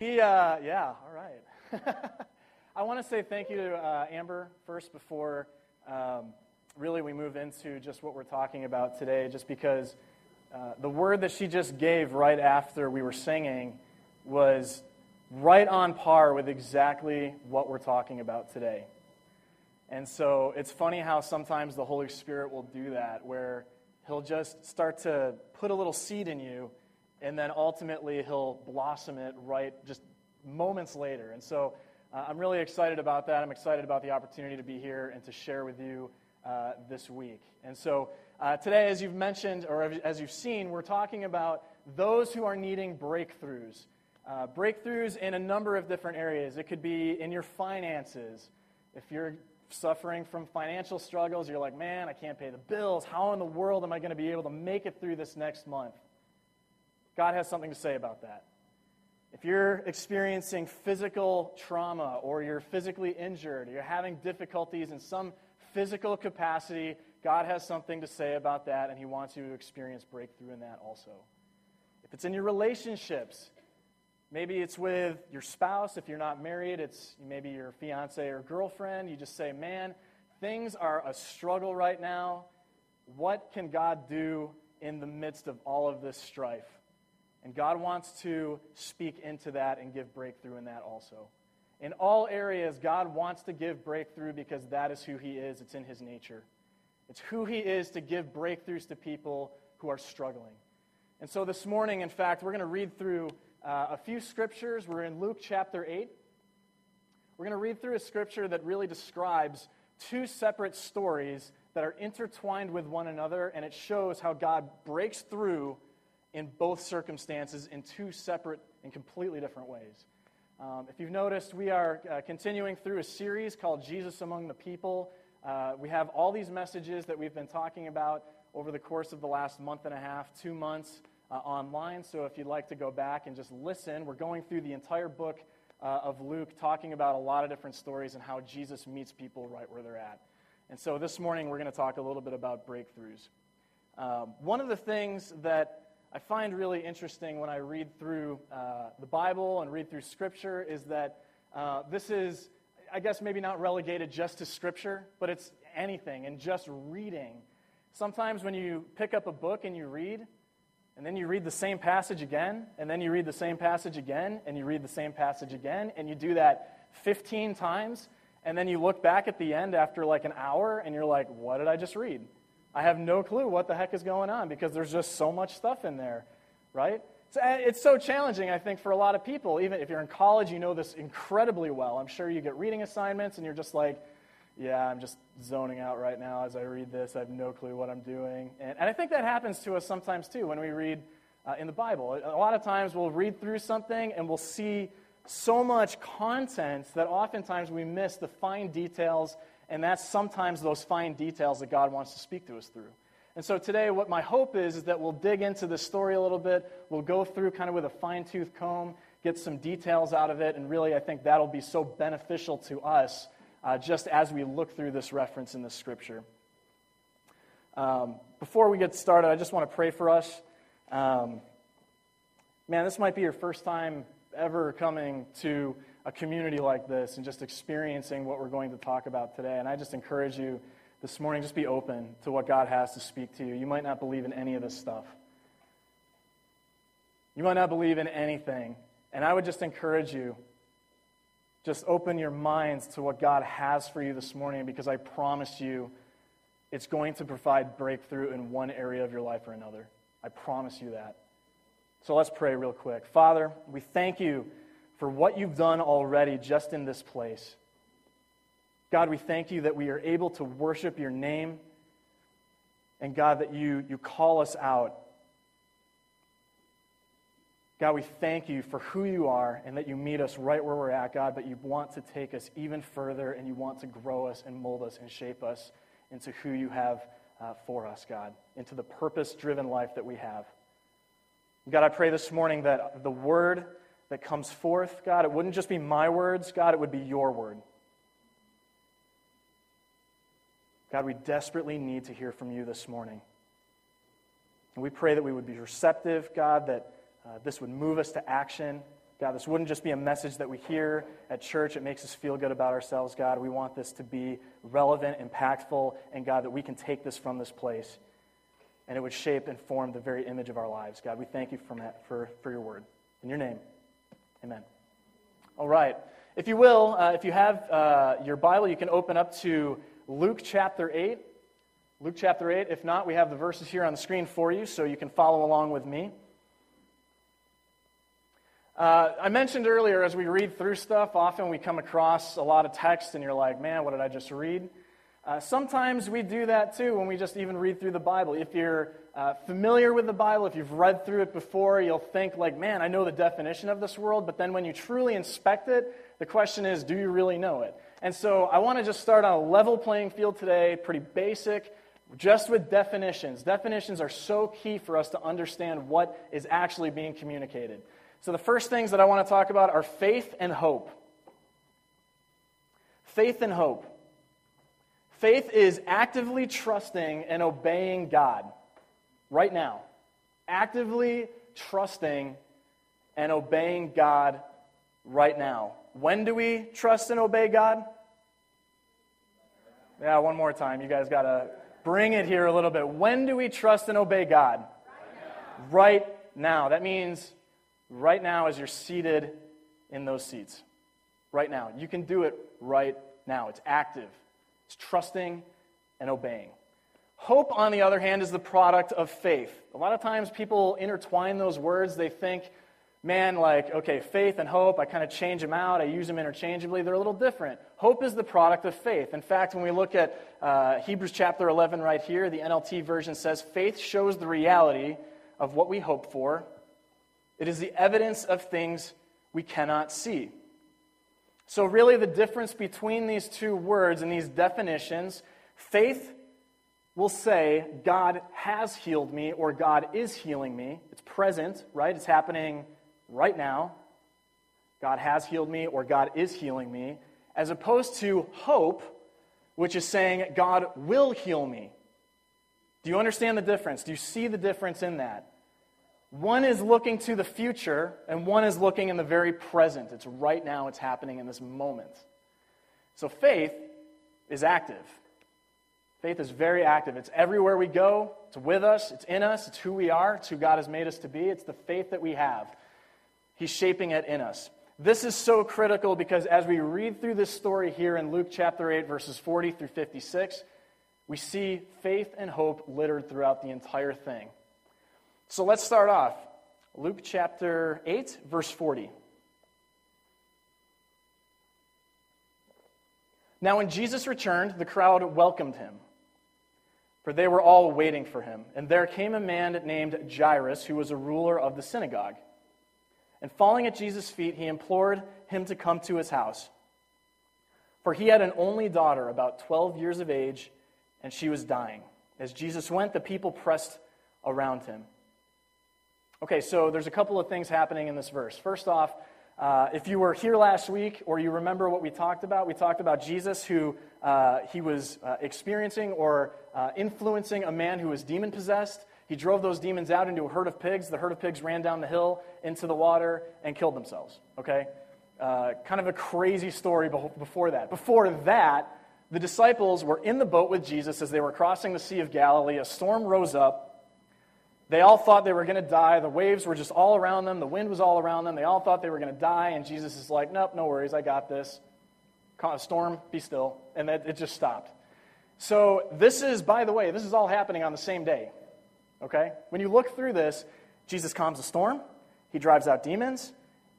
He, uh, yeah, all right. I want to say thank you to uh, Amber first before um, really we move into just what we're talking about today, just because uh, the word that she just gave right after we were singing was right on par with exactly what we're talking about today. And so it's funny how sometimes the Holy Spirit will do that, where He'll just start to put a little seed in you and then ultimately he'll blossom it right just moments later. And so uh, I'm really excited about that. I'm excited about the opportunity to be here and to share with you uh, this week. And so uh, today, as you've mentioned or as you've seen, we're talking about those who are needing breakthroughs. Uh, breakthroughs in a number of different areas. It could be in your finances. If you're suffering from financial struggles, you're like, man, I can't pay the bills. How in the world am I going to be able to make it through this next month? God has something to say about that. If you're experiencing physical trauma or you're physically injured, or you're having difficulties in some physical capacity, God has something to say about that, and He wants you to experience breakthrough in that also. If it's in your relationships, maybe it's with your spouse. If you're not married, it's maybe your fiance or girlfriend. You just say, Man, things are a struggle right now. What can God do in the midst of all of this strife? And God wants to speak into that and give breakthrough in that also. In all areas, God wants to give breakthrough because that is who He is. It's in His nature. It's who He is to give breakthroughs to people who are struggling. And so this morning, in fact, we're going to read through uh, a few scriptures. We're in Luke chapter 8. We're going to read through a scripture that really describes two separate stories that are intertwined with one another, and it shows how God breaks through in both circumstances in two separate and completely different ways. Um, if you've noticed, we are uh, continuing through a series called Jesus Among the People. Uh, we have all these messages that we've been talking about over the course of the last month and a half, two months uh, online. So if you'd like to go back and just listen, we're going through the entire book uh, of Luke, talking about a lot of different stories and how Jesus meets people right where they're at. And so this morning, we're going to talk a little bit about breakthroughs. Um, one of the things that I find really interesting when I read through uh, the Bible and read through Scripture is that uh, this is, I guess, maybe not relegated just to Scripture, but it's anything and just reading. Sometimes when you pick up a book and you read, and then you read the same passage again, and then you read the same passage again, and you read the same passage again, and you do that 15 times, and then you look back at the end after like an hour, and you're like, what did I just read? I have no clue what the heck is going on because there's just so much stuff in there, right? It's so challenging, I think, for a lot of people. Even if you're in college, you know this incredibly well. I'm sure you get reading assignments and you're just like, yeah, I'm just zoning out right now as I read this. I have no clue what I'm doing. And, and I think that happens to us sometimes too when we read uh, in the Bible. A lot of times we'll read through something and we'll see so much content that oftentimes we miss the fine details and that's sometimes those fine details that God wants to speak to us through. And so today, what my hope is, is that we'll dig into this story a little bit. We'll go through kind of with a fine tooth comb, get some details out of it, and really, I think that'll be so beneficial to us uh, just as we look through this reference in the scripture. Um, before we get started, I just want to pray for us. Um, man, this might be your first time ever coming to a community like this and just experiencing what we're going to talk about today. And I just encourage you this morning, just be open to what God has to speak to you. You might not believe in any of this stuff, you might not believe in anything. And I would just encourage you, just open your minds to what God has for you this morning because I promise you it's going to provide breakthrough in one area of your life or another. I promise you that. So let's pray real quick. Father, we thank you for what you've done already just in this place. God, we thank you that we are able to worship your name. And God, that you, you call us out. God, we thank you for who you are and that you meet us right where we're at, God, but you want to take us even further and you want to grow us and mold us and shape us into who you have uh, for us, God, into the purpose driven life that we have. God, I pray this morning that the word that comes forth, God, it wouldn't just be my words, God, it would be your word. God, we desperately need to hear from you this morning. And we pray that we would be receptive, God, that uh, this would move us to action, God, this wouldn't just be a message that we hear at church. It makes us feel good about ourselves, God. We want this to be relevant, impactful, and God, that we can take this from this place and it would shape and form the very image of our lives. God, we thank you for, for, for your word. In your name, amen. All right. If you will, uh, if you have uh, your Bible, you can open up to Luke chapter 8. Luke chapter 8. If not, we have the verses here on the screen for you, so you can follow along with me. Uh, I mentioned earlier, as we read through stuff, often we come across a lot of text, and you're like, man, what did I just read? Uh, sometimes we do that too when we just even read through the Bible. If you're uh, familiar with the Bible, if you've read through it before, you'll think, like, man, I know the definition of this world, but then when you truly inspect it, the question is, do you really know it? And so I want to just start on a level playing field today, pretty basic, just with definitions. Definitions are so key for us to understand what is actually being communicated. So, the first things that I want to talk about are faith and hope. Faith and hope. Faith is actively trusting and obeying God right now. Actively trusting and obeying God right now. When do we trust and obey God? Yeah, one more time. You guys got to bring it here a little bit. When do we trust and obey God? Right now. Right now. That means right now as you're seated in those seats. Right now. You can do it right now. It's active, it's trusting and obeying. Hope, on the other hand, is the product of faith. A lot of times people intertwine those words. They think, man, like, okay, faith and hope, I kind of change them out. I use them interchangeably. They're a little different. Hope is the product of faith. In fact, when we look at uh, Hebrews chapter 11 right here, the NLT version says, faith shows the reality of what we hope for it is the evidence of things we cannot see. So, really, the difference between these two words and these definitions faith will say, God has healed me or God is healing me. It's present, right? It's happening right now. God has healed me or God is healing me. As opposed to hope, which is saying, God will heal me. Do you understand the difference? Do you see the difference in that? One is looking to the future, and one is looking in the very present. It's right now, it's happening in this moment. So faith is active. Faith is very active. It's everywhere we go, it's with us, it's in us, it's who we are, it's who God has made us to be. It's the faith that we have. He's shaping it in us. This is so critical because as we read through this story here in Luke chapter 8, verses 40 through 56, we see faith and hope littered throughout the entire thing. So let's start off. Luke chapter 8, verse 40. Now, when Jesus returned, the crowd welcomed him, for they were all waiting for him. And there came a man named Jairus, who was a ruler of the synagogue. And falling at Jesus' feet, he implored him to come to his house. For he had an only daughter, about 12 years of age, and she was dying. As Jesus went, the people pressed around him. Okay, so there's a couple of things happening in this verse. First off, uh, if you were here last week or you remember what we talked about, we talked about Jesus who uh, he was uh, experiencing or uh, influencing a man who was demon possessed. He drove those demons out into a herd of pigs. The herd of pigs ran down the hill into the water and killed themselves. Okay? Uh, kind of a crazy story before that. Before that, the disciples were in the boat with Jesus as they were crossing the Sea of Galilee. A storm rose up they all thought they were going to die. The waves were just all around them. The wind was all around them. They all thought they were going to die. And Jesus is like, nope, no worries. I got this. A storm, be still. And it just stopped. So, this is, by the way, this is all happening on the same day. Okay? When you look through this, Jesus calms the storm. He drives out demons.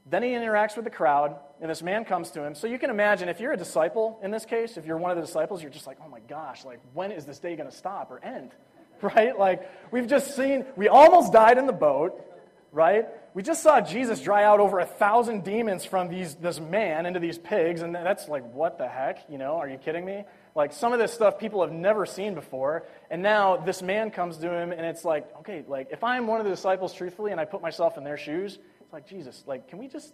Then he interacts with the crowd, and this man comes to him. So you can imagine if you're a disciple in this case, if you're one of the disciples, you're just like, oh my gosh, like when is this day going to stop or end? right? Like, we've just seen, we almost died in the boat, right? We just saw Jesus dry out over a thousand demons from these, this man into these pigs, and that's like, what the heck? You know, are you kidding me? Like, some of this stuff people have never seen before, and now this man comes to him, and it's like, okay, like, if I'm one of the disciples, truthfully, and I put myself in their shoes, it's like, Jesus, like, can we just,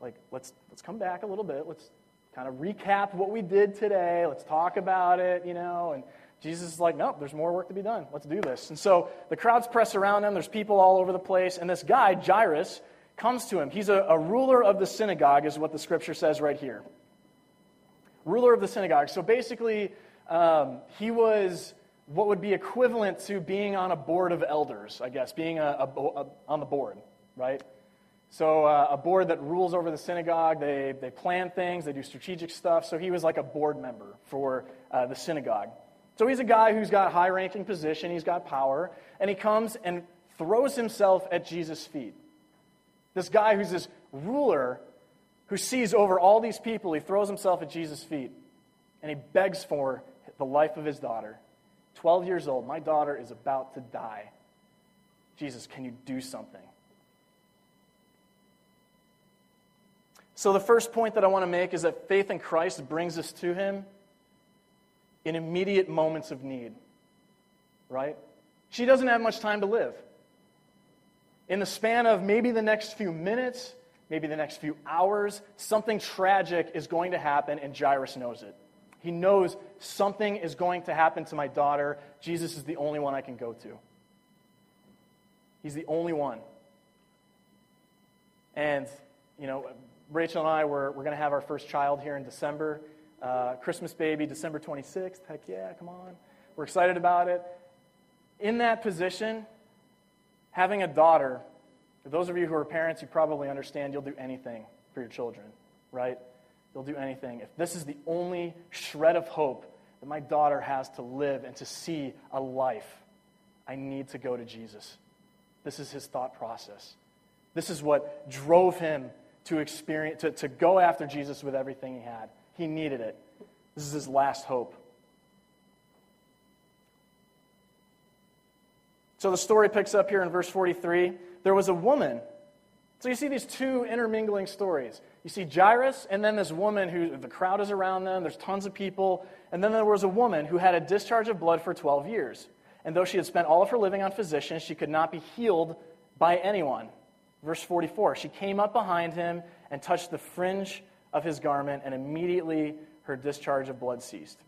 like, let's, let's come back a little bit. Let's kind of recap what we did today. Let's talk about it, you know, and Jesus is like, nope, there's more work to be done. Let's do this. And so the crowds press around him. There's people all over the place. And this guy, Jairus, comes to him. He's a, a ruler of the synagogue, is what the scripture says right here. Ruler of the synagogue. So basically, um, he was what would be equivalent to being on a board of elders, I guess, being a, a, a, on the board, right? So, uh, a board that rules over the synagogue, they, they plan things, they do strategic stuff. So, he was like a board member for uh, the synagogue. So, he's a guy who's got high ranking position, he's got power, and he comes and throws himself at Jesus' feet. This guy who's this ruler who sees over all these people, he throws himself at Jesus' feet and he begs for the life of his daughter. 12 years old, my daughter is about to die. Jesus, can you do something? So, the first point that I want to make is that faith in Christ brings us to Him in immediate moments of need, right? She doesn't have much time to live. In the span of maybe the next few minutes, maybe the next few hours, something tragic is going to happen, and Jairus knows it. He knows something is going to happen to my daughter. Jesus is the only one I can go to. He's the only one. And, you know, Rachel and I, were, we're going to have our first child here in December. Uh, Christmas baby, December 26th. Heck yeah, come on. We're excited about it. In that position, having a daughter, for those of you who are parents, you probably understand you'll do anything for your children, right? You'll do anything. If this is the only shred of hope that my daughter has to live and to see a life, I need to go to Jesus. This is his thought process. This is what drove him to experience to, to go after Jesus with everything he had. He needed it. This is his last hope. So the story picks up here in verse 43. There was a woman. So you see these two intermingling stories. You see Jairus, and then this woman who the crowd is around them, there's tons of people. And then there was a woman who had a discharge of blood for 12 years. And though she had spent all of her living on physicians, she could not be healed by anyone. Verse 44 She came up behind him and touched the fringe of his garment, and immediately her discharge of blood ceased.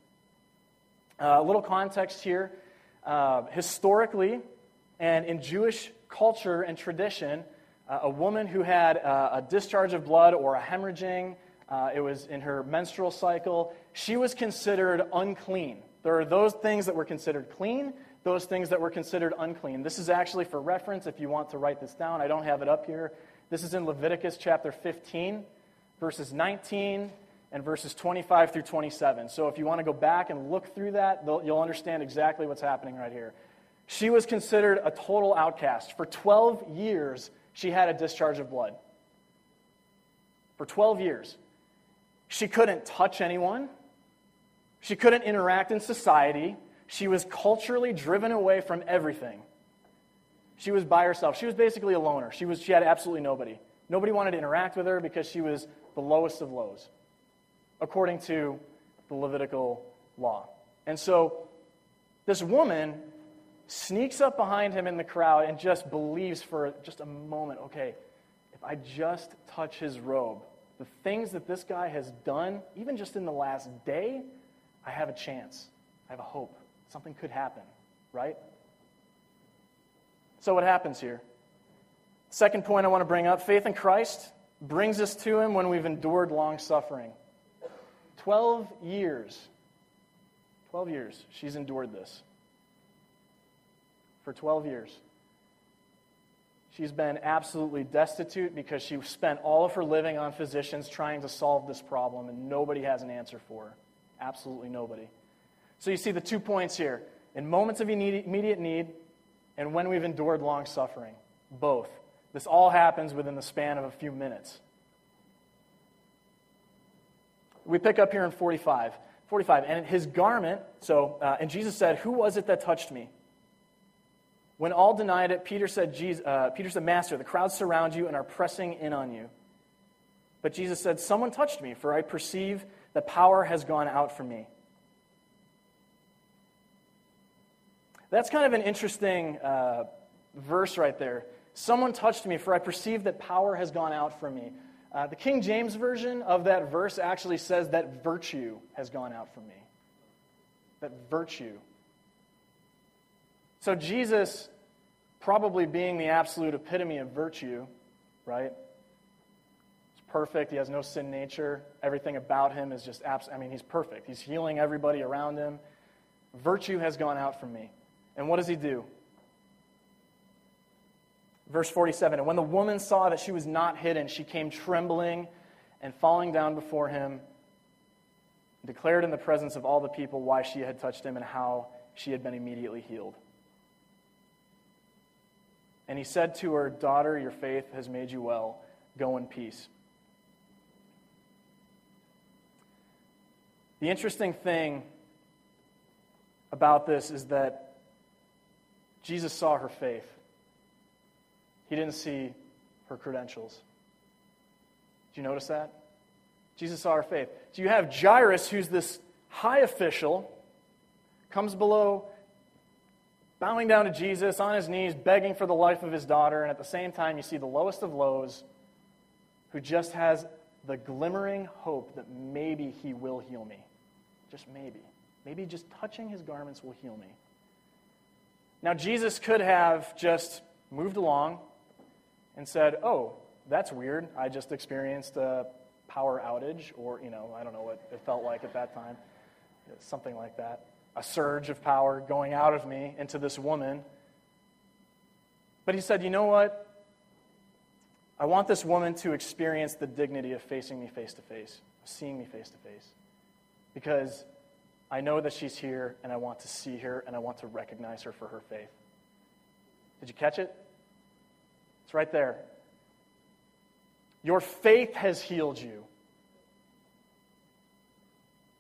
Uh, a little context here. Uh, historically, and in Jewish culture and tradition, uh, a woman who had uh, a discharge of blood or a hemorrhaging, uh, it was in her menstrual cycle, she was considered unclean. There are those things that were considered clean, those things that were considered unclean. This is actually for reference if you want to write this down. I don't have it up here. This is in Leviticus chapter 15, verses 19 and verses 25 through 27. So if you want to go back and look through that, you'll understand exactly what's happening right here. She was considered a total outcast. For 12 years, she had a discharge of blood. For 12 years. She couldn't touch anyone. She couldn't interact in society. She was culturally driven away from everything. She was by herself. She was basically a loner. She, was, she had absolutely nobody. Nobody wanted to interact with her because she was the lowest of lows, according to the Levitical law. And so, this woman sneaks up behind him in the crowd and just believes for just a moment okay, if I just touch his robe, the things that this guy has done, even just in the last day, I have a chance. I have a hope. Something could happen, right? So, what happens here? Second point I want to bring up faith in Christ brings us to him when we've endured long suffering. 12 years. 12 years she's endured this for 12 years. She's been absolutely destitute because she spent all of her living on physicians trying to solve this problem, and nobody has an answer for her. Absolutely nobody. So you see the two points here in moments of immediate need and when we've endured long suffering. Both. This all happens within the span of a few minutes. We pick up here in 45. 45. And his garment, so, uh, and Jesus said, Who was it that touched me? When all denied it, Peter said, Jesus, uh, Peter said, Master, the crowds surround you and are pressing in on you. But Jesus said, Someone touched me, for I perceive that power has gone out from me. That's kind of an interesting uh, verse right there. Someone touched me, for I perceive that power has gone out from me. Uh, the King James Version of that verse actually says that virtue has gone out from me. That virtue so, Jesus, probably being the absolute epitome of virtue, right? He's perfect. He has no sin nature. Everything about him is just absolute. I mean, he's perfect. He's healing everybody around him. Virtue has gone out from me. And what does he do? Verse 47 And when the woman saw that she was not hidden, she came trembling and falling down before him, declared in the presence of all the people why she had touched him and how she had been immediately healed. And he said to her, Daughter, your faith has made you well. Go in peace. The interesting thing about this is that Jesus saw her faith. He didn't see her credentials. Do you notice that? Jesus saw her faith. So you have Jairus, who's this high official, comes below, bowing down to Jesus on his knees, begging for the life of his daughter. And at the same time, you see the lowest of lows, who just has the glimmering hope that maybe he will heal me. Just maybe. Maybe just touching his garments will heal me. Now, Jesus could have just moved along and said, Oh, that's weird. I just experienced a power outage, or, you know, I don't know what it felt like at that time. Something like that. A surge of power going out of me into this woman. But he said, You know what? I want this woman to experience the dignity of facing me face to face, seeing me face to face. Because I know that she's here, and I want to see her, and I want to recognize her for her faith. Did you catch it? Right there. Your faith has healed you.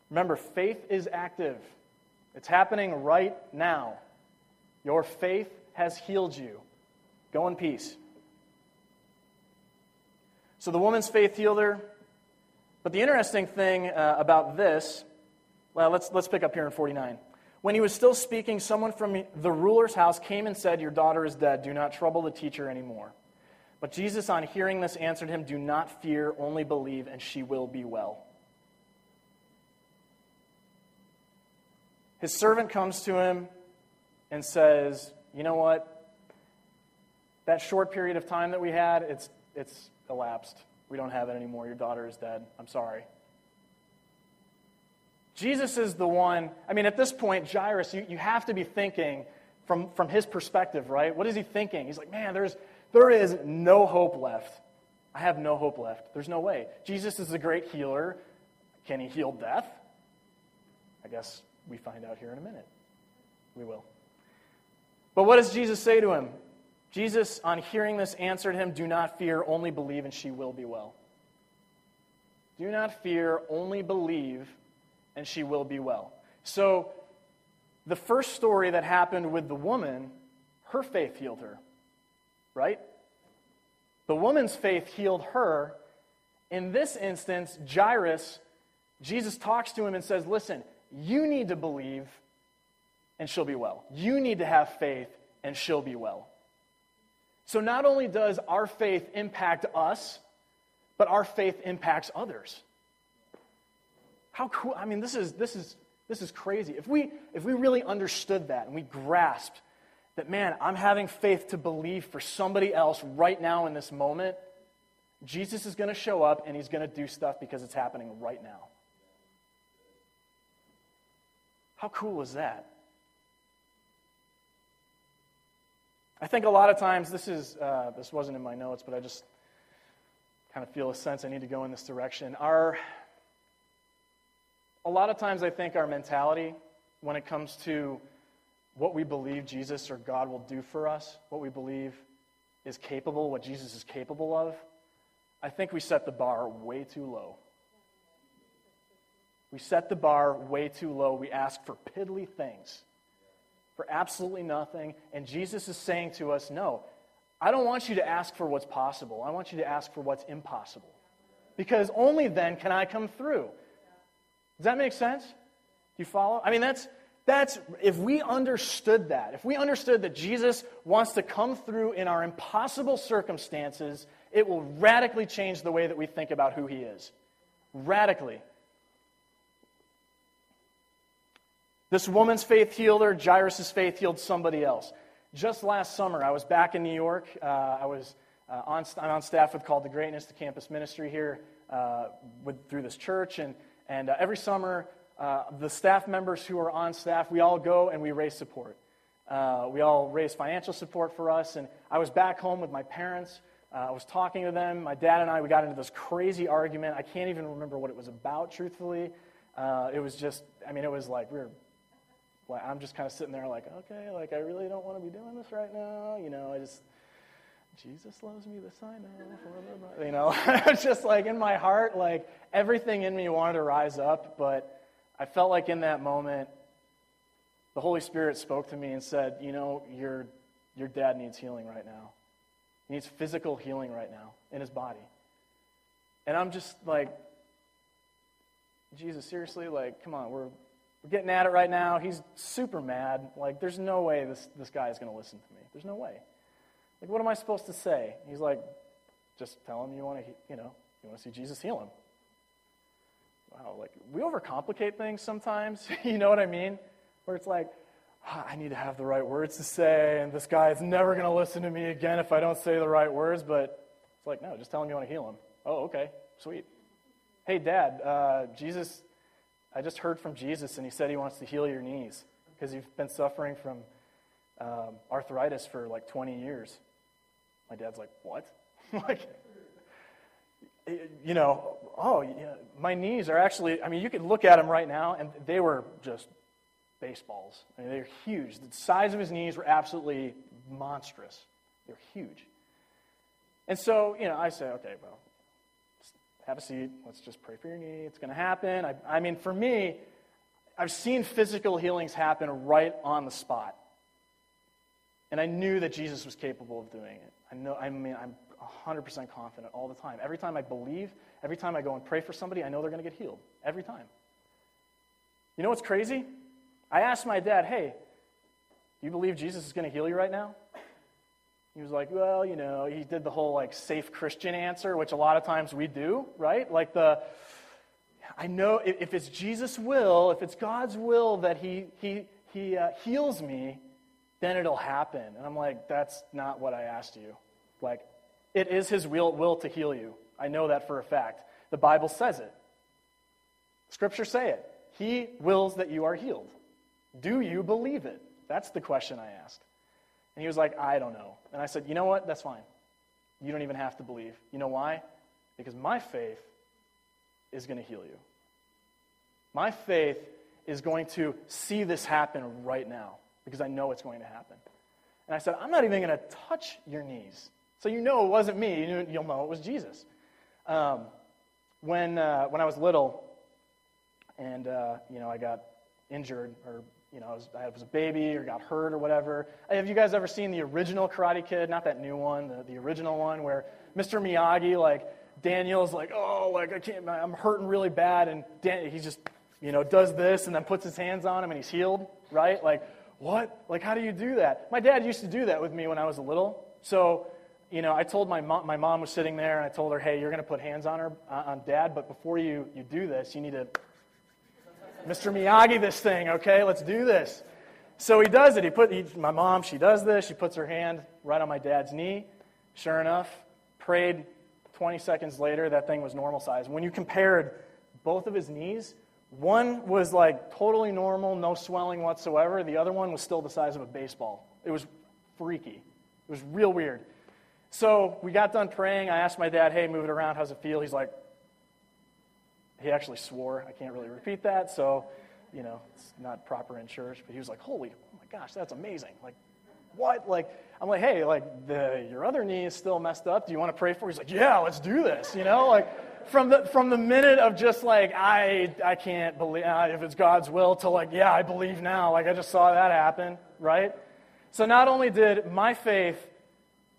Remember, faith is active, it's happening right now. Your faith has healed you. Go in peace. So the woman's faith healed her. But the interesting thing uh, about this well, let's, let's pick up here in 49. When he was still speaking, someone from the ruler's house came and said, Your daughter is dead. Do not trouble the teacher anymore. But Jesus, on hearing this, answered him, Do not fear, only believe, and she will be well. His servant comes to him and says, You know what? That short period of time that we had, it's, it's elapsed. We don't have it anymore. Your daughter is dead. I'm sorry. Jesus is the one, I mean, at this point, Jairus, you, you have to be thinking from, from his perspective, right? What is he thinking? He's like, man, there's, there is no hope left. I have no hope left. There's no way. Jesus is a great healer. Can he heal death? I guess we find out here in a minute. We will. But what does Jesus say to him? Jesus, on hearing this, answered him, Do not fear, only believe, and she will be well. Do not fear, only believe, and she will be well. So, the first story that happened with the woman, her faith healed her, right? The woman's faith healed her. In this instance, Jairus, Jesus talks to him and says, Listen, you need to believe, and she'll be well. You need to have faith, and she'll be well. So, not only does our faith impact us, but our faith impacts others. How cool, I mean, this is, this is, this is crazy. If we, if we really understood that and we grasped that, man, I'm having faith to believe for somebody else right now in this moment, Jesus is going to show up and he's going to do stuff because it's happening right now. How cool is that? I think a lot of times this is uh, this wasn't in my notes, but I just kind of feel a sense I need to go in this direction. Our a lot of times I think our mentality when it comes to what we believe Jesus or God will do for us, what we believe is capable, what Jesus is capable of, I think we set the bar way too low. We set the bar way too low. We ask for piddly things, for absolutely nothing. And Jesus is saying to us, no, I don't want you to ask for what's possible. I want you to ask for what's impossible. Because only then can I come through. Does that make sense? Do you follow? I mean, that's, that's, if we understood that, if we understood that Jesus wants to come through in our impossible circumstances, it will radically change the way that we think about who he is. Radically. This woman's faith healed her, Jairus' faith healed somebody else. Just last summer, I was back in New York. Uh, I was uh, on, I'm on staff with Called to Greatness, the campus ministry here uh, with, through this church. And, and uh, every summer, uh, the staff members who are on staff, we all go and we raise support. Uh, we all raise financial support for us. And I was back home with my parents. Uh, I was talking to them. My dad and I, we got into this crazy argument. I can't even remember what it was about, truthfully. it was just, I mean, it was like we were like, I'm just kind of sitting there like, okay, like I really don't want to be doing this right now. You know, I just, Jesus loves me, this I know. You know, just like in my heart, like everything in me wanted to rise up, but I felt like in that moment, the Holy Spirit spoke to me and said, you know, your, your dad needs healing right now. He needs physical healing right now in his body. And I'm just like, Jesus, seriously, like, come on, we're, we're getting at it right now. He's super mad. Like, there's no way this, this guy is going to listen to me. There's no way. Like, what am I supposed to say? He's like, just tell him you want to, you know, you want to see Jesus heal him. Wow, like, we overcomplicate things sometimes. you know what I mean? Where it's like, oh, I need to have the right words to say, and this guy is never going to listen to me again if I don't say the right words. But it's like, no, just tell him you want to heal him. Oh, okay, sweet. Hey, Dad, uh, Jesus I just heard from Jesus, and he said he wants to heal your knees because you've been suffering from um, arthritis for like 20 years. My dad's like, What? like, you know, oh, yeah, my knees are actually, I mean, you could look at them right now, and they were just baseballs. I mean, they're huge. The size of his knees were absolutely monstrous. They're huge. And so, you know, I say, okay, well, have a seat. Let's just pray for your knee. It's going to happen. I, I mean, for me, I've seen physical healings happen right on the spot. And I knew that Jesus was capable of doing it. I know, I mean, I'm 100% confident all the time. Every time I believe, every time I go and pray for somebody, I know they're going to get healed. Every time. You know what's crazy? I asked my dad, hey, do you believe Jesus is going to heal you right now? He was like, well, you know, he did the whole like safe Christian answer, which a lot of times we do, right? Like the, I know if it's Jesus' will, if it's God's will that he, he, he uh, heals me, then it'll happen. And I'm like, that's not what I asked you. Like, it is his will, will to heal you. I know that for a fact. The Bible says it. Scriptures say it. He wills that you are healed. Do you believe it? That's the question I asked. And he was like, I don't know. And I said, You know what? That's fine. You don't even have to believe. You know why? Because my faith is going to heal you. My faith is going to see this happen right now because I know it's going to happen. And I said, I'm not even going to touch your knees. So you know it wasn't me. You'll know it was Jesus. Um, when, uh, when I was little and, uh, you know, I got injured or you know, I was, I was, a baby or got hurt or whatever. Have you guys ever seen the original Karate Kid? Not that new one, the, the original one where Mr. Miyagi, like, Daniel's like, oh, like, I can't, I'm hurting really bad. And Dan, he just, you know, does this and then puts his hands on him and he's healed, right? Like, what? Like, how do you do that? My dad used to do that with me when I was little. So, you know, I told my mom, my mom was sitting there and I told her, hey, you're going to put hands on her, uh, on dad, but before you, you do this, you need to Mr. Miyagi this thing, okay? Let's do this. So he does it. He put he, my mom, she does this. She puts her hand right on my dad's knee. Sure enough, prayed 20 seconds later, that thing was normal size. When you compared both of his knees, one was like totally normal, no swelling whatsoever. The other one was still the size of a baseball. It was freaky. It was real weird. So we got done praying. I asked my dad, hey, move it around. How's it feel? He's like, he actually swore. I can't really repeat that, so, you know, it's not proper in church. But he was like, holy, oh my gosh, that's amazing. Like, what? Like, I'm like, hey, like, the, your other knee is still messed up. Do you want to pray for it? He's like, yeah, let's do this. You know, like, from the, from the minute of just like, I, I can't believe, uh, if it's God's will, to like, yeah, I believe now. Like, I just saw that happen, right? So not only did my faith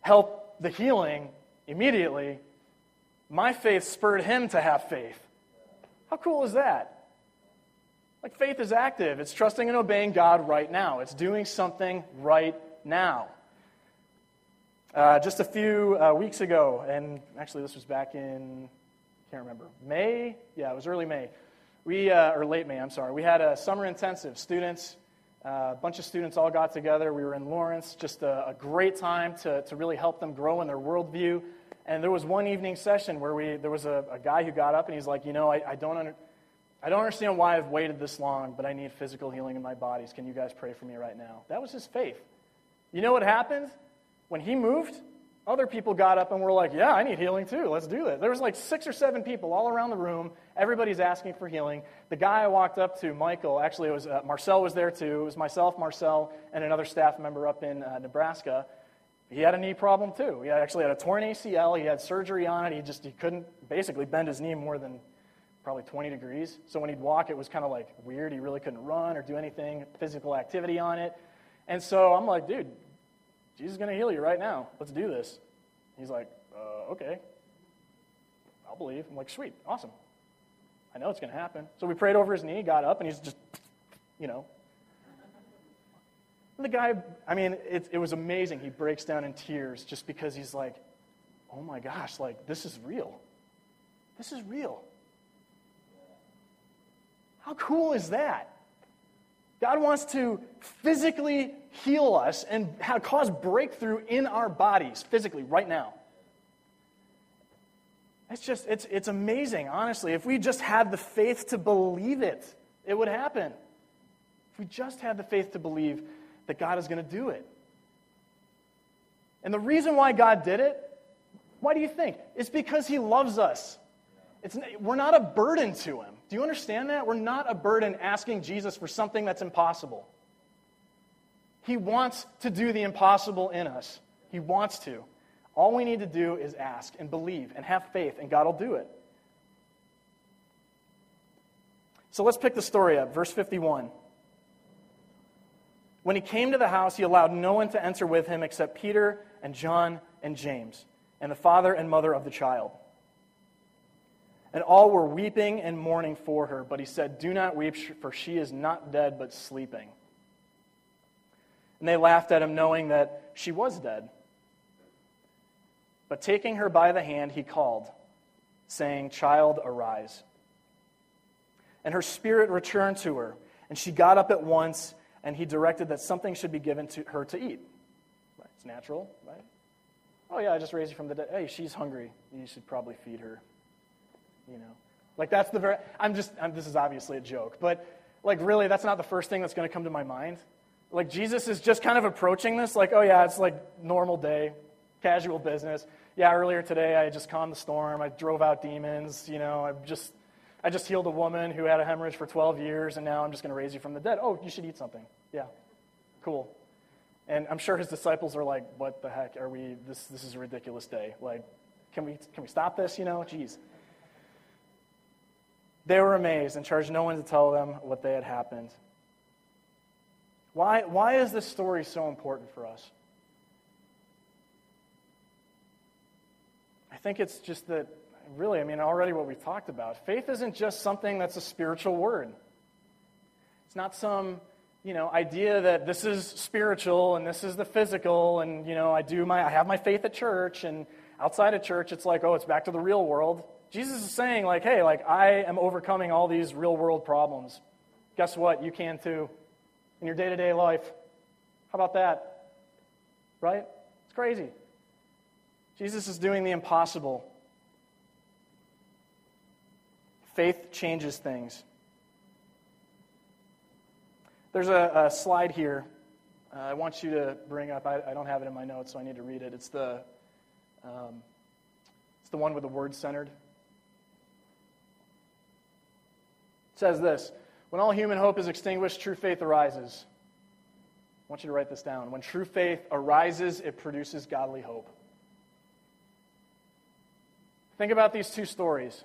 help the healing immediately, my faith spurred him to have faith. How cool is that? Like faith is active. It's trusting and obeying God right now. It's doing something right now. Uh, just a few uh, weeks ago, and actually this was back in, can't remember, May? Yeah, it was early May. We, uh, or late May, I'm sorry. We had a summer intensive. Students Uh, a bunch of students all got together. We were in Lawrence, just a, a great time to, to really help them grow in their worldview. And there was one evening session where we, there was a, a guy who got up and he's like, You know, I, I, don't under, I don't understand why I've waited this long, but I need physical healing in my bodies. Can you guys pray for me right now? That was his faith. You know what happened? When he moved, other people got up and were like, Yeah, I need healing too. Let's do it. There was like six or seven people all around the room. Everybody's asking for healing. The guy I walked up to, Michael, actually, it was uh, Marcel was there too. It was myself, Marcel, and another staff member up in uh, Nebraska. He had a knee problem too. He actually had a torn ACL. He had surgery on it. He just he couldn't basically bend his knee more than probably 20 degrees. So when he'd walk, it was kind of like weird. He really couldn't run or do anything physical activity on it. And so I'm like, dude, Jesus is going to heal you right now. Let's do this. He's like, uh, okay. I'll believe. I'm like, sweet, awesome. I know it's going to happen. So we prayed over his knee, got up, and he's just, you know. And the guy, I mean, it, it was amazing. He breaks down in tears just because he's like, oh my gosh, like, this is real. This is real. How cool is that? God wants to physically heal us and cause breakthrough in our bodies physically right now. It's just, it's, it's amazing, honestly. If we just had the faith to believe it, it would happen. If we just had the faith to believe that God is going to do it. And the reason why God did it, why do you think? It's because He loves us. It's, we're not a burden to Him. Do you understand that? We're not a burden asking Jesus for something that's impossible. He wants to do the impossible in us. He wants to. All we need to do is ask and believe and have faith, and God will do it. So let's pick the story up. Verse 51. When he came to the house, he allowed no one to enter with him except Peter and John and James, and the father and mother of the child. And all were weeping and mourning for her. But he said, Do not weep, for she is not dead, but sleeping. And they laughed at him, knowing that she was dead. But taking her by the hand, he called, saying, Child, arise. And her spirit returned to her, and she got up at once, and he directed that something should be given to her to eat. It's natural, right? Oh, yeah, I just raised you from the dead. Hey, she's hungry. You should probably feed her you know? Like, that's the very, I'm just, I'm, this is obviously a joke, but like, really, that's not the first thing that's going to come to my mind. Like, Jesus is just kind of approaching this, like, oh, yeah, it's like normal day, casual business. Yeah, earlier today, I just calmed the storm. I drove out demons. You know, I just, I just healed a woman who had a hemorrhage for 12 years, and now I'm just going to raise you from the dead. Oh, you should eat something. Yeah, cool. And I'm sure his disciples are like, what the heck are we, this, this is a ridiculous day. Like, can we, can we stop this, you know? Jeez. They were amazed and charged no one to tell them what they had happened. Why, why is this story so important for us? I think it's just that, really, I mean, already what we've talked about. Faith isn't just something that's a spiritual word. It's not some, you know, idea that this is spiritual and this is the physical, and, you know, I do my, I have my faith at church, and outside of church, it's like, oh, it's back to the real world. Jesus is saying, like, hey, like, I am overcoming all these real world problems. Guess what? You can too in your day to day life. How about that? Right? It's crazy. Jesus is doing the impossible. Faith changes things. There's a, a slide here uh, I want you to bring up. I, I, don't have it in my notes, so I need to read it. It's the, um, it's the one with the word centered. says this When all human hope is extinguished, true faith arises. I want you to write this down. When true faith arises, it produces godly hope. Think about these two stories.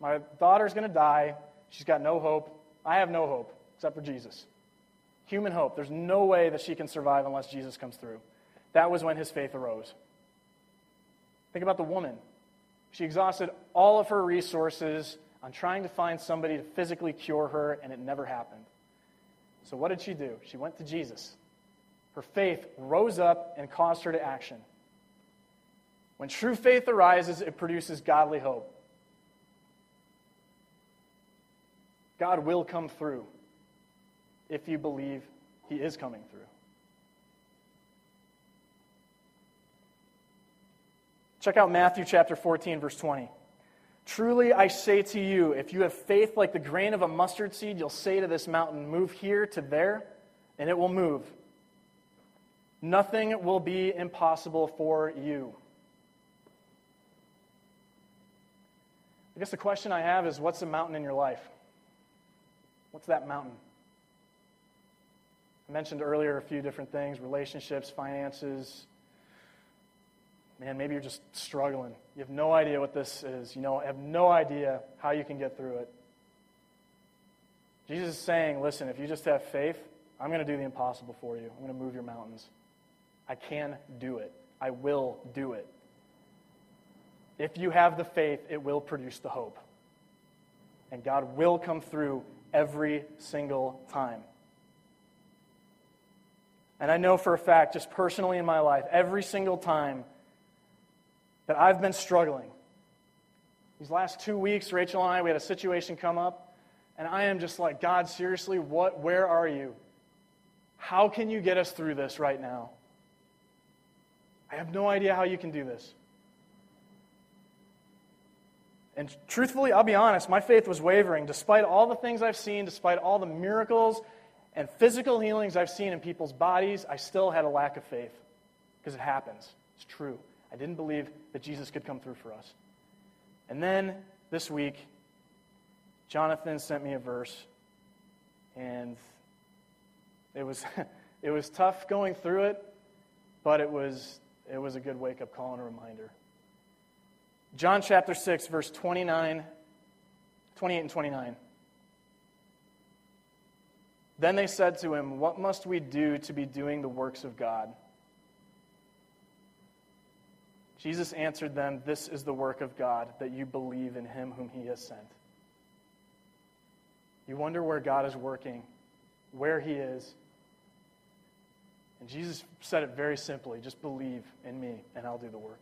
My daughter's going to die. She's got no hope. I have no hope except for Jesus. Human hope. There's no way that she can survive unless Jesus comes through. That was when his faith arose. Think about the woman. She exhausted all of her resources on trying to find somebody to physically cure her, and it never happened. So, what did she do? She went to Jesus. Her faith rose up and caused her to action. When true faith arises, it produces godly hope. God will come through if you believe he is coming through. Check out Matthew chapter 14, verse 20. Truly I say to you, if you have faith like the grain of a mustard seed, you'll say to this mountain, Move here to there, and it will move. Nothing will be impossible for you. I guess the question I have is what's the mountain in your life? What's that mountain? I mentioned earlier a few different things relationships, finances. Man, maybe you're just struggling. You have no idea what this is. You know, have no idea how you can get through it. Jesus is saying, listen, if you just have faith, I'm going to do the impossible for you. I'm going to move your mountains. I can do it. I will do it. If you have the faith, it will produce the hope. And God will come through every single time. And I know for a fact, just personally in my life, every single time that I've been struggling, these last two weeks, Rachel and I, we had a situation come up, and I am just like, God, seriously, what, where are you? How can you get us through this right now? I have no idea how you can do this. And truthfully, I'll be honest, my faith was wavering. Despite all the things I've seen, despite all the miracles and physical healings I've seen in people's bodies, I still had a lack of faith because it happens. It's true. I didn't believe that Jesus could come through for us. And then this week, Jonathan sent me a verse, and it was, it was tough going through it, but it was, it was a good wake up call and a reminder. John chapter 6, verse 29, 28 and 29. Then they said to him, What must we do to be doing the works of God? Jesus answered them, This is the work of God, that you believe in him whom he has sent. You wonder where God is working, where he is. And Jesus said it very simply just believe in me, and I'll do the work.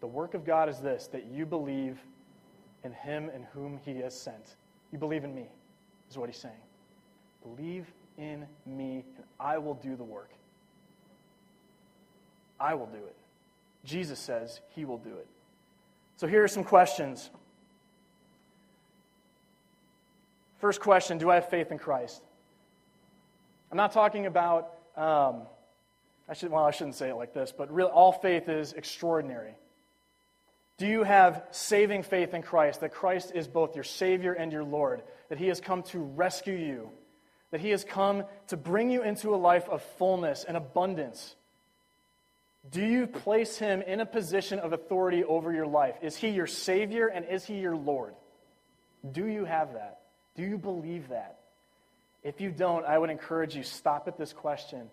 The work of God is this that you believe in him in whom he has sent. You believe in me, is what he's saying. Believe in me, and I will do the work. I will do it. Jesus says he will do it. So here are some questions. First question Do I have faith in Christ? I'm not talking about, um, I should, well, I shouldn't say it like this, but really, all faith is extraordinary. Do you have saving faith in Christ, that Christ is both your Savior and your Lord, that He has come to rescue you, that He has come to bring you into a life of fullness and abundance? Do you place Him in a position of authority over your life? Is He your Savior and is He your Lord? Do you have that? Do you believe that? If you don't, I would encourage you stop at this question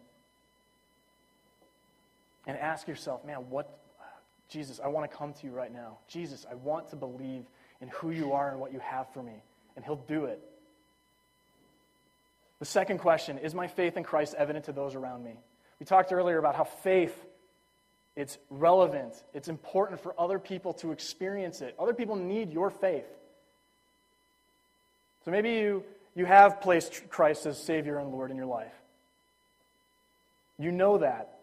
and ask yourself, man, what, Jesus, I want to come to you right now. Jesus, I want to believe in who you are and what you have for me. And He'll do it. The second question is my faith in Christ evident to those around me? We talked earlier about how faith it's relevant. It's important for other people to experience it. Other people need your faith. So maybe you, you have placed Christ as Savior and Lord in your life. You know that.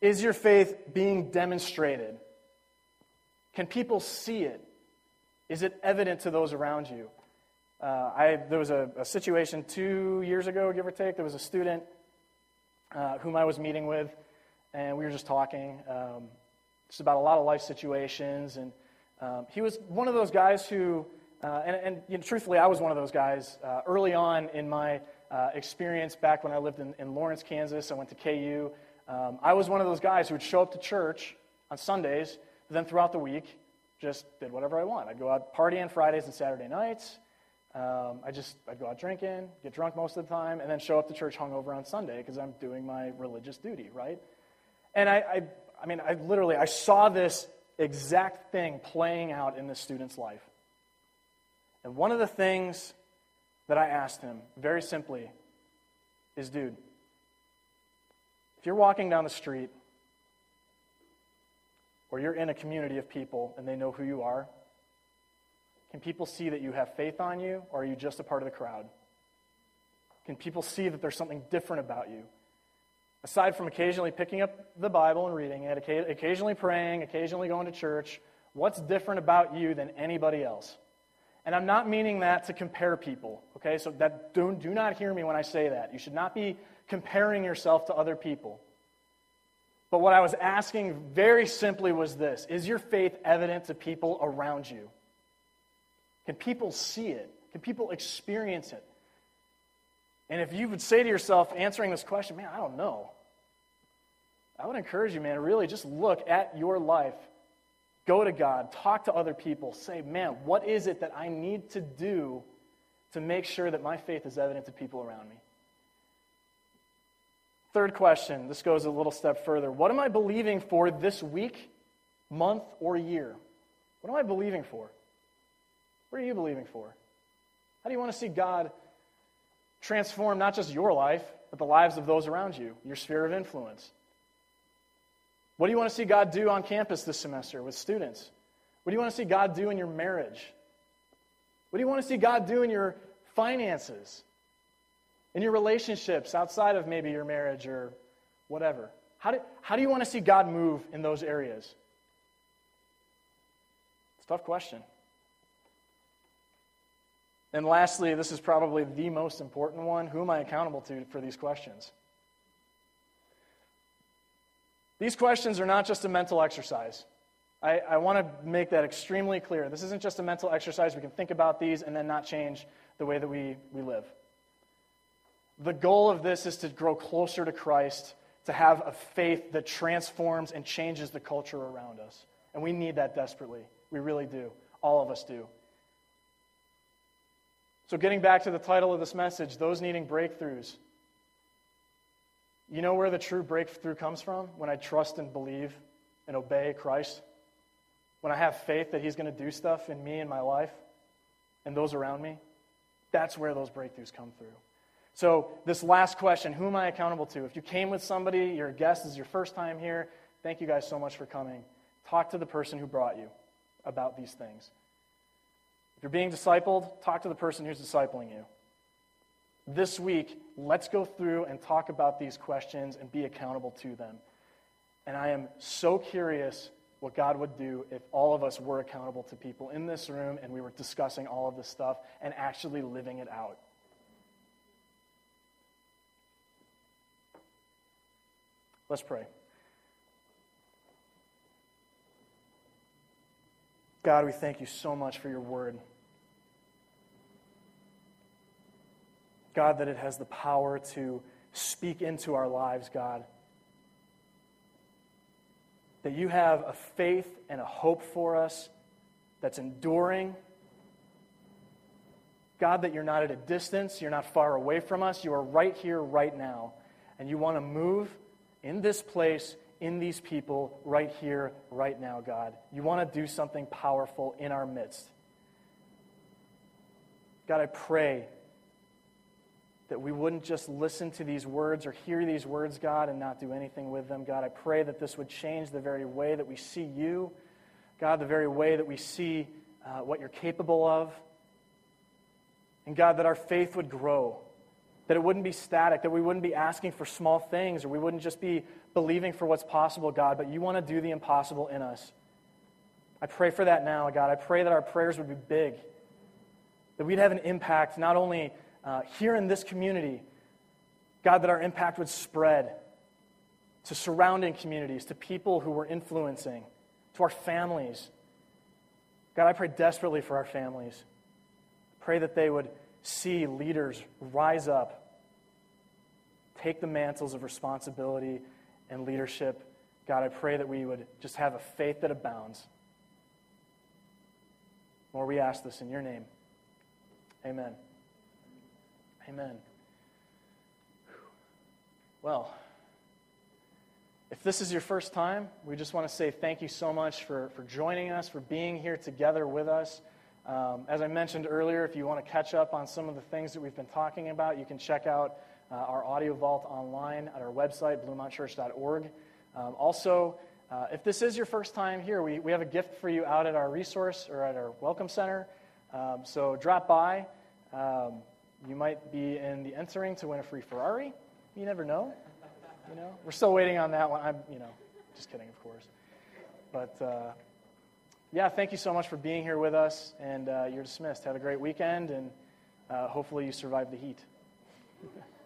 Is your faith being demonstrated? Can people see it? Is it evident to those around you? Uh, I, there was a, a, situation two years ago, give or take. There was a student uh, whom I was meeting with, and we were just talking um, just about a lot of life situations. And um, he was one of those guys who, uh, and, and you know, truthfully, I was one of those guys uh, early on in my uh, experience back when I lived in, in Lawrence, Kansas. I went to KU. Um, I was one of those guys who would show up to church on Sundays, then throughout the week, just did whatever I want. I'd go out partying Fridays and Saturday nights. Um, I just I'd go out drinking, get drunk most of the time, and then show up to church hungover on Sunday because I'm doing my religious duty, right? And I, I, I mean, I literally I saw this exact thing playing out in this student's life. And one of the things that I asked him, very simply, is, dude, if you're walking down the street or you're in a community of people and they know who you are, can people see that you have faith on you or are you just a part of the crowd? Can people see that there's something different about you? Aside from occasionally picking up the Bible and reading it, occasionally praying, occasionally going to church, what's different about you than anybody else? And I'm not meaning that to compare people, okay? So that don't, do not hear me when I say that. You should not be comparing yourself to other people. But what I was asking very simply was this Is your faith evident to people around you? Can people see it? Can people experience it? And if you would say to yourself, answering this question, man, I don't know, I would encourage you, man, really just look at your life. Go to God, talk to other people, say, man, what is it that I need to do to make sure that my faith is evident to people around me? Third question this goes a little step further. What am I believing for this week, month, or year? What am I believing for? What are you believing for? How do you want to see God transform not just your life, but the lives of those around you, your sphere of influence? What do you want to see God do on campus this semester with students? What do you want to see God do in your marriage? What do you want to see God do in your finances? In your relationships outside of maybe your marriage or whatever? How do, how do you want to see God move in those areas? It's a tough question. And lastly, this is probably the most important one who am I accountable to for these questions? These questions are not just a mental exercise. I, I want to make that extremely clear. This isn't just a mental exercise. We can think about these and then not change the way that we, we live. The goal of this is to grow closer to Christ, to have a faith that transforms and changes the culture around us. And we need that desperately. We really do. All of us do. So, getting back to the title of this message, those needing breakthroughs. You know where the true breakthrough comes from? When I trust and believe and obey Christ. When I have faith that He's going to do stuff in me and my life and those around me. That's where those breakthroughs come through. So, this last question who am I accountable to? If you came with somebody, your guest is your first time here, thank you guys so much for coming. Talk to the person who brought you about these things. If you're being discipled, talk to the person who's discipling you. This week, let's go through and talk about these questions and be accountable to them. And I am so curious what God would do if all of us were accountable to people in this room and we were discussing all of this stuff and actually living it out. Let's pray. God, we thank you so much for your word. God, that it has the power to speak into our lives, God. That you have a faith and a hope for us that's enduring. God, that you're not at a distance, you're not far away from us, you are right here, right now. And you want to move in this place in these people right here, right now, God. You want to do something powerful in our midst. God, I pray that we wouldn't just listen to these words or hear these words, God, and not do anything with them. God, I pray that this would change the very way that we see you, God, the very way that we see uh, what you're capable of. And God, that our faith would grow, that it wouldn't be static, that we wouldn't be asking for small things, or we wouldn't just be believing for what's possible, God, but you want to do the impossible in us. I pray for that now, God. I pray that our prayers would be big, that we'd have an impact not only uh, here in this community, God, that our impact would spread to surrounding communities, to people who we're influencing, to our families. God, I pray desperately for our families. Pray that they would see leaders rise up, take the mantles of responsibility and leadership. God, I pray that we would just have a faith that abounds. Lord, we ask this in your name. Amen. Amen. Well, if this is your first time, we just want to say thank you so much for, for joining us, for being here together with us. Um, as I mentioned earlier, if you want to catch up on some of the things that we've been talking about, you can check out uh, our audio vault online at our website, bluemontchurch.org. Um, also, uh, if this is your first time here, we, we have a gift for you out at our resource or at our welcome center. Um, so drop by. Um, you might be in the entering to win a free Ferrari. You never know. You know, we're still waiting on that one. I'm, you know, just kidding, of course. But uh, yeah, thank you so much for being here with us, and uh, you're dismissed. Have a great weekend, and uh, hopefully you survive the heat.